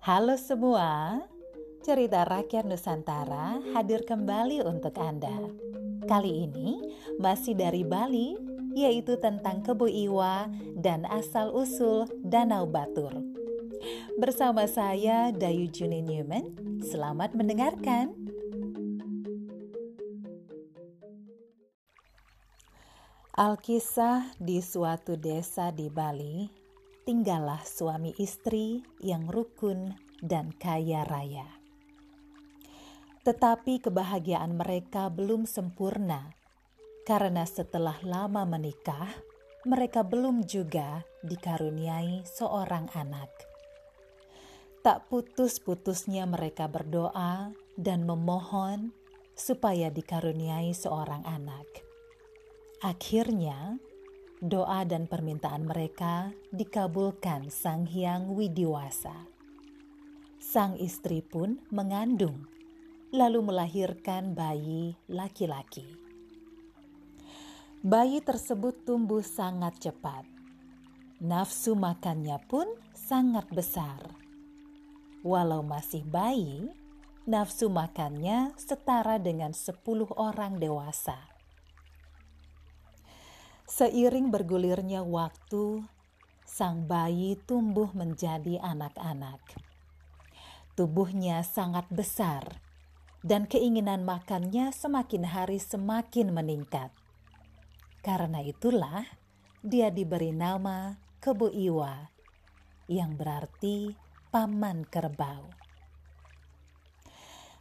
Halo semua, cerita rakyat Nusantara hadir kembali untuk Anda. Kali ini masih dari Bali, yaitu tentang Kebo Iwa dan asal-usul Danau Batur. Bersama saya Dayu Juni Newman, selamat mendengarkan. Alkisah di suatu desa di Bali, tinggallah suami istri yang rukun dan kaya raya. Tetapi kebahagiaan mereka belum sempurna, karena setelah lama menikah, mereka belum juga dikaruniai seorang anak. Tak putus-putusnya mereka berdoa dan memohon supaya dikaruniai seorang anak Akhirnya, doa dan permintaan mereka dikabulkan Sang Hyang Widiwasa. Sang istri pun mengandung, lalu melahirkan bayi laki-laki. Bayi tersebut tumbuh sangat cepat. Nafsu makannya pun sangat besar. Walau masih bayi, nafsu makannya setara dengan sepuluh orang dewasa Seiring bergulirnya waktu, sang bayi tumbuh menjadi anak-anak. Tubuhnya sangat besar, dan keinginan makannya semakin hari semakin meningkat. Karena itulah dia diberi nama Kebu Iwa, yang berarti paman kerbau.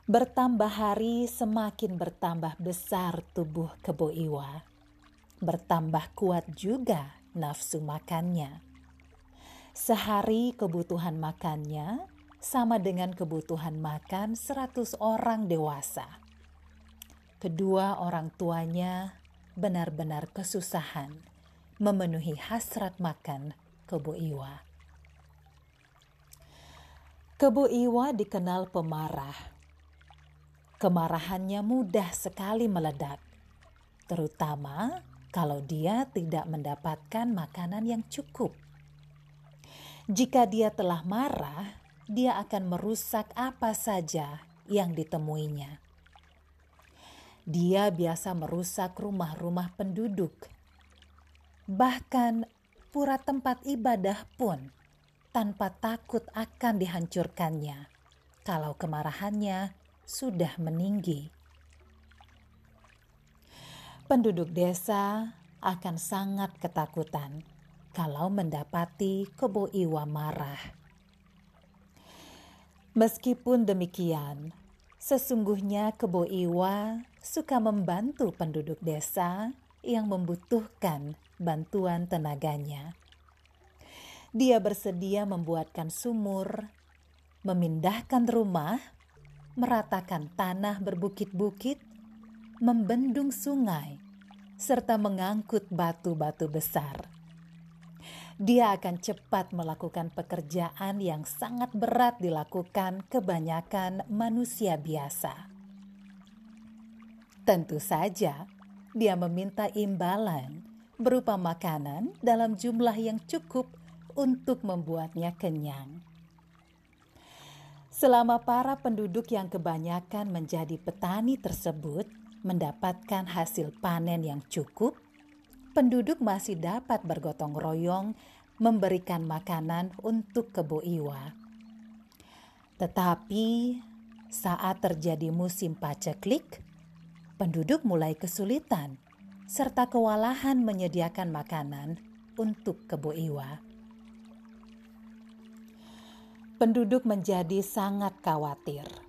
Bertambah hari semakin bertambah besar tubuh Kebu Iwa bertambah kuat juga nafsu makannya. Sehari kebutuhan makannya sama dengan kebutuhan makan 100 orang dewasa. Kedua orang tuanya benar-benar kesusahan memenuhi hasrat makan Kebu Iwa. Kebu Iwa dikenal pemarah. Kemarahannya mudah sekali meledak, terutama kalau dia tidak mendapatkan makanan yang cukup. Jika dia telah marah, dia akan merusak apa saja yang ditemuinya. Dia biasa merusak rumah-rumah penduduk, bahkan pura tempat ibadah pun tanpa takut akan dihancurkannya kalau kemarahannya sudah meninggi penduduk desa akan sangat ketakutan kalau mendapati Kebo Iwa marah. Meskipun demikian, sesungguhnya Kebo Iwa suka membantu penduduk desa yang membutuhkan bantuan tenaganya. Dia bersedia membuatkan sumur, memindahkan rumah, meratakan tanah berbukit-bukit, membendung sungai, serta mengangkut batu-batu besar. Dia akan cepat melakukan pekerjaan yang sangat berat dilakukan kebanyakan manusia biasa. Tentu saja, dia meminta imbalan berupa makanan dalam jumlah yang cukup untuk membuatnya kenyang. Selama para penduduk yang kebanyakan menjadi petani tersebut mendapatkan hasil panen yang cukup, penduduk masih dapat bergotong royong memberikan makanan untuk kebo iwa. Tetapi saat terjadi musim paceklik, penduduk mulai kesulitan serta kewalahan menyediakan makanan untuk kebo iwa. Penduduk menjadi sangat khawatir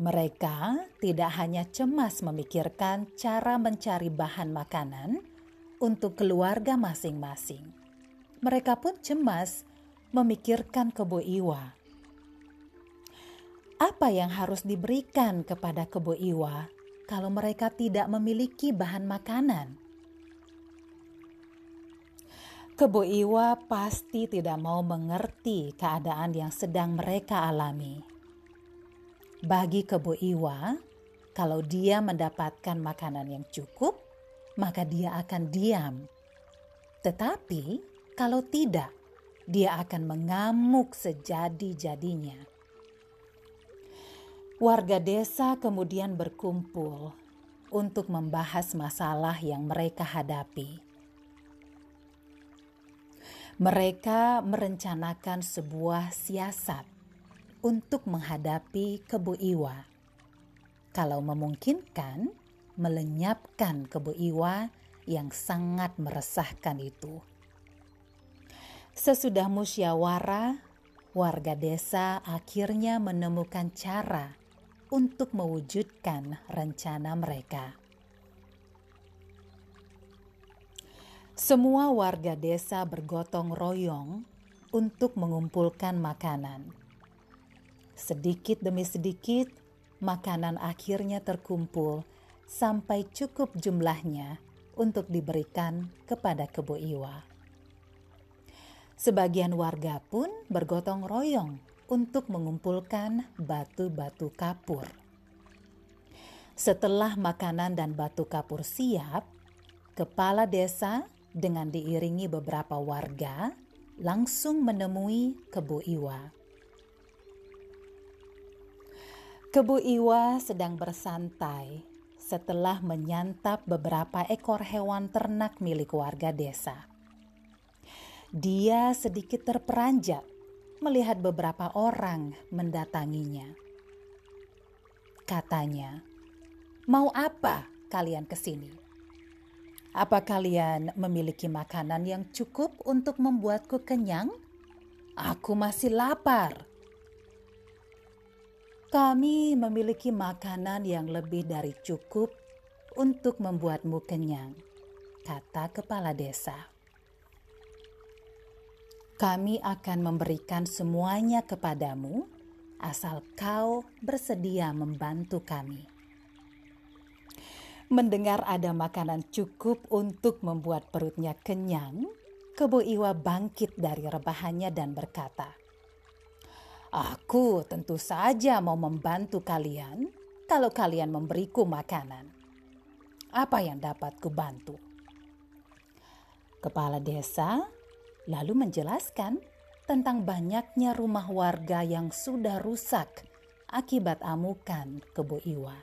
mereka tidak hanya cemas memikirkan cara mencari bahan makanan untuk keluarga masing-masing. Mereka pun cemas memikirkan kebo iwa. Apa yang harus diberikan kepada kebo iwa kalau mereka tidak memiliki bahan makanan? Kebo Iwa pasti tidak mau mengerti keadaan yang sedang mereka alami bagi kebo Iwa, kalau dia mendapatkan makanan yang cukup, maka dia akan diam. Tetapi kalau tidak, dia akan mengamuk sejadi-jadinya. Warga desa kemudian berkumpul untuk membahas masalah yang mereka hadapi. Mereka merencanakan sebuah siasat untuk menghadapi Kebu Iwa. Kalau memungkinkan, melenyapkan Kebu Iwa yang sangat meresahkan itu. Sesudah musyawarah, warga desa akhirnya menemukan cara untuk mewujudkan rencana mereka. Semua warga desa bergotong royong untuk mengumpulkan makanan. Sedikit demi sedikit, makanan akhirnya terkumpul sampai cukup jumlahnya untuk diberikan kepada Kebo Iwa. Sebagian warga pun bergotong royong untuk mengumpulkan batu-batu kapur. Setelah makanan dan batu kapur siap, kepala desa dengan diiringi beberapa warga langsung menemui Kebu Iwa. Kebu Iwa sedang bersantai setelah menyantap beberapa ekor hewan ternak milik warga desa. Dia sedikit terperanjat melihat beberapa orang mendatanginya. Katanya, "Mau apa kalian ke sini?" Apa kalian memiliki makanan yang cukup untuk membuatku kenyang? Aku masih lapar. Kami memiliki makanan yang lebih dari cukup untuk membuatmu kenyang, kata kepala desa. Kami akan memberikan semuanya kepadamu, asal kau bersedia membantu kami. Mendengar ada makanan cukup untuk membuat perutnya kenyang, Kebo Iwa bangkit dari rebahannya dan berkata, Aku tentu saja mau membantu kalian kalau kalian memberiku makanan. Apa yang dapat kubantu? Kepala desa lalu menjelaskan tentang banyaknya rumah warga yang sudah rusak akibat amukan Kebo Iwa.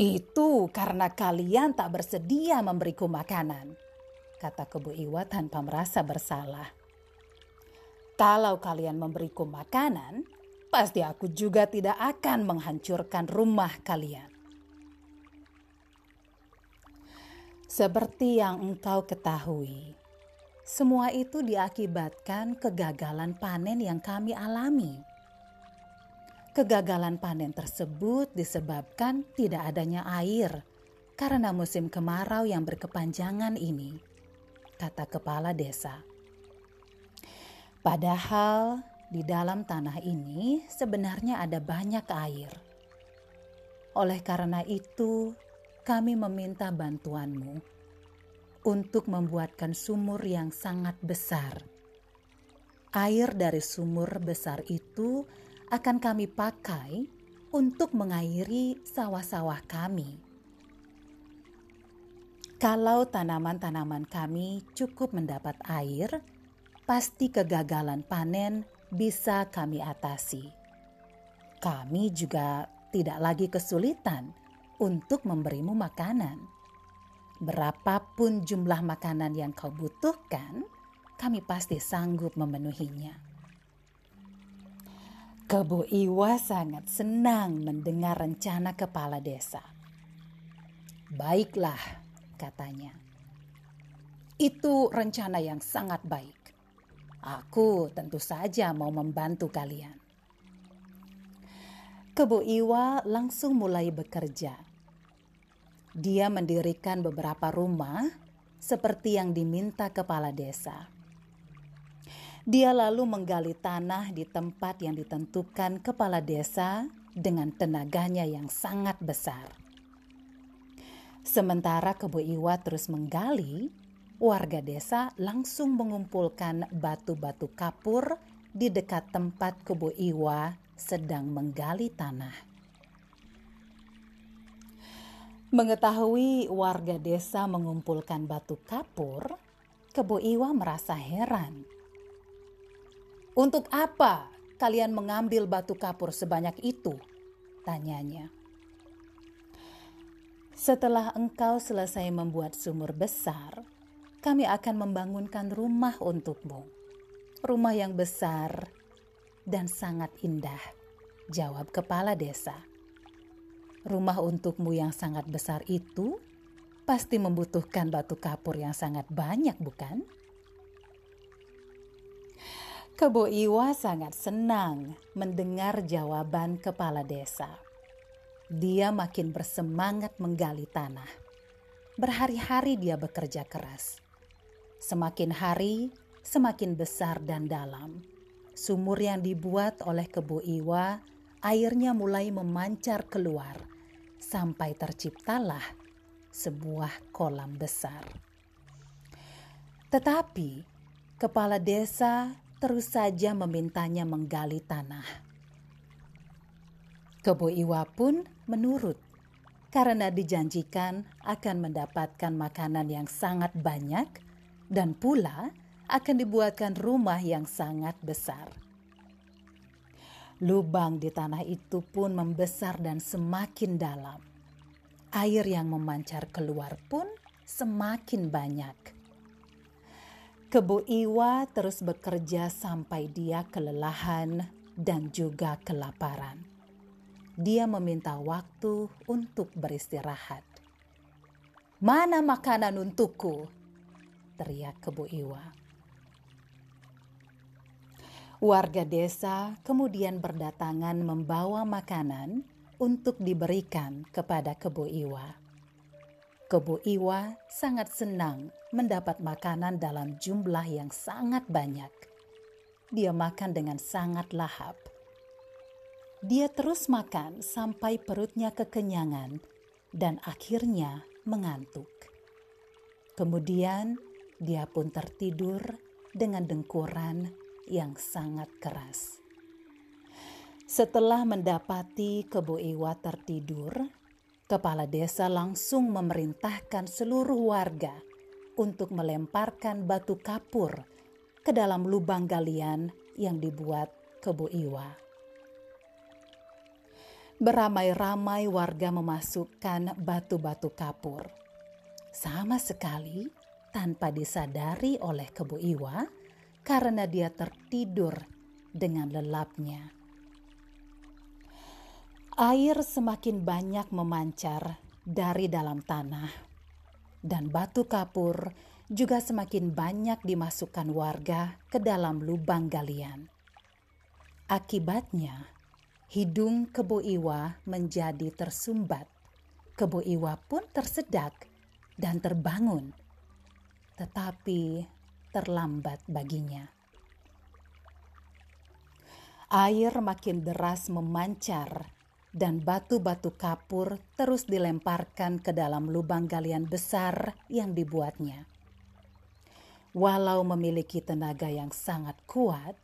Itu karena kalian tak bersedia memberiku makanan, kata Kebu Iwa tanpa merasa bersalah. Kalau kalian memberiku makanan, pasti aku juga tidak akan menghancurkan rumah kalian. Seperti yang engkau ketahui, semua itu diakibatkan kegagalan panen yang kami alami Kegagalan panen tersebut disebabkan tidak adanya air karena musim kemarau yang berkepanjangan ini, kata kepala desa. Padahal di dalam tanah ini sebenarnya ada banyak air. Oleh karena itu, kami meminta bantuanmu untuk membuatkan sumur yang sangat besar. Air dari sumur besar itu akan kami pakai untuk mengairi sawah-sawah kami. Kalau tanaman-tanaman kami cukup mendapat air, pasti kegagalan panen bisa kami atasi. Kami juga tidak lagi kesulitan untuk memberimu makanan. Berapapun jumlah makanan yang kau butuhkan, kami pasti sanggup memenuhinya. Kebu Iwa sangat senang mendengar rencana kepala desa. Baiklah, katanya. Itu rencana yang sangat baik. Aku tentu saja mau membantu kalian. Kebu Iwa langsung mulai bekerja. Dia mendirikan beberapa rumah seperti yang diminta kepala desa. Dia lalu menggali tanah di tempat yang ditentukan kepala desa dengan tenaganya yang sangat besar. Sementara Kebu Iwa terus menggali, warga desa langsung mengumpulkan batu-batu kapur di dekat tempat Kebu Iwa sedang menggali tanah. Mengetahui warga desa mengumpulkan batu kapur, Kebo Iwa merasa heran. Untuk apa kalian mengambil batu kapur sebanyak itu? Tanyanya. Setelah engkau selesai membuat sumur besar, kami akan membangunkan rumah untukmu. Rumah yang besar dan sangat indah, jawab kepala desa. Rumah untukmu yang sangat besar itu pasti membutuhkan batu kapur yang sangat banyak, bukan? Kebo Iwa sangat senang mendengar jawaban kepala desa. Dia makin bersemangat menggali tanah. Berhari-hari dia bekerja keras. Semakin hari, semakin besar dan dalam. Sumur yang dibuat oleh Kebo Iwa, airnya mulai memancar keluar sampai terciptalah sebuah kolam besar. Tetapi kepala desa terus saja memintanya menggali tanah. Kebo Iwa pun menurut karena dijanjikan akan mendapatkan makanan yang sangat banyak dan pula akan dibuatkan rumah yang sangat besar. Lubang di tanah itu pun membesar dan semakin dalam. Air yang memancar keluar pun semakin banyak. Kebo Iwa terus bekerja sampai dia kelelahan dan juga kelaparan. Dia meminta waktu untuk beristirahat. Mana makanan untukku? Teriak Kebo Iwa. Warga desa kemudian berdatangan membawa makanan untuk diberikan kepada Kebo Iwa. Kebo Iwa sangat senang mendapat makanan dalam jumlah yang sangat banyak. Dia makan dengan sangat lahap. Dia terus makan sampai perutnya kekenyangan dan akhirnya mengantuk. Kemudian dia pun tertidur dengan dengkuran yang sangat keras. Setelah mendapati Kebo Iwa tertidur, kepala desa langsung memerintahkan seluruh warga untuk melemparkan batu kapur ke dalam lubang galian yang dibuat Kebo Iwa. Beramai-ramai warga memasukkan batu-batu kapur. Sama sekali tanpa disadari oleh Kebo Iwa karena dia tertidur dengan lelapnya. Air semakin banyak memancar dari dalam tanah dan batu kapur juga semakin banyak dimasukkan warga ke dalam lubang galian. Akibatnya, hidung Kebo Iwa menjadi tersumbat. Kebo Iwa pun tersedak dan terbangun, tetapi terlambat baginya. Air makin deras memancar dan batu-batu kapur terus dilemparkan ke dalam lubang galian besar yang dibuatnya. Walau memiliki tenaga yang sangat kuat,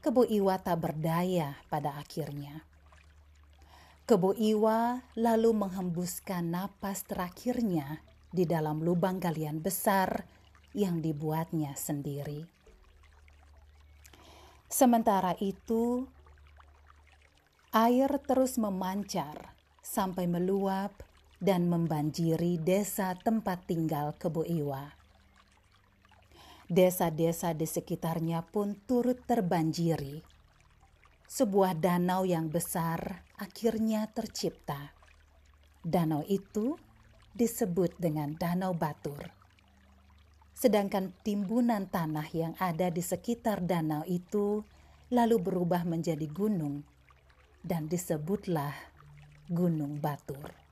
Kebo Iwa tak berdaya pada akhirnya. Kebo Iwa lalu menghembuskan napas terakhirnya di dalam lubang galian besar yang dibuatnya sendiri. Sementara itu, Air terus memancar sampai meluap dan membanjiri desa tempat tinggal Kebo Iwa. Desa-desa di sekitarnya pun turut terbanjiri. Sebuah danau yang besar akhirnya tercipta. Danau itu disebut dengan Danau Batur. Sedangkan timbunan tanah yang ada di sekitar danau itu lalu berubah menjadi gunung dan disebutlah Gunung Batur.